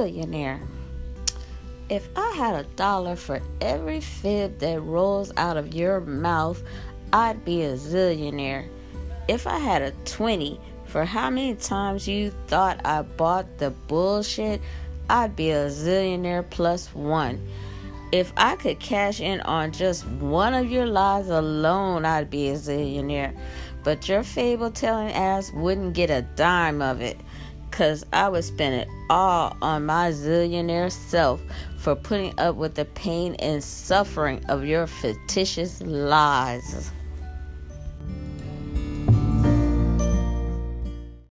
zillionaire. If I had a dollar for every fib that rolls out of your mouth, I'd be a zillionaire. If I had a 20 for how many times you thought I bought the bullshit, I'd be a zillionaire plus one. If I could cash in on just one of your lies alone, I'd be a zillionaire. But your fable telling ass wouldn't get a dime of it. Cause I would spend it all on my zillionaire self for putting up with the pain and suffering of your fictitious lies.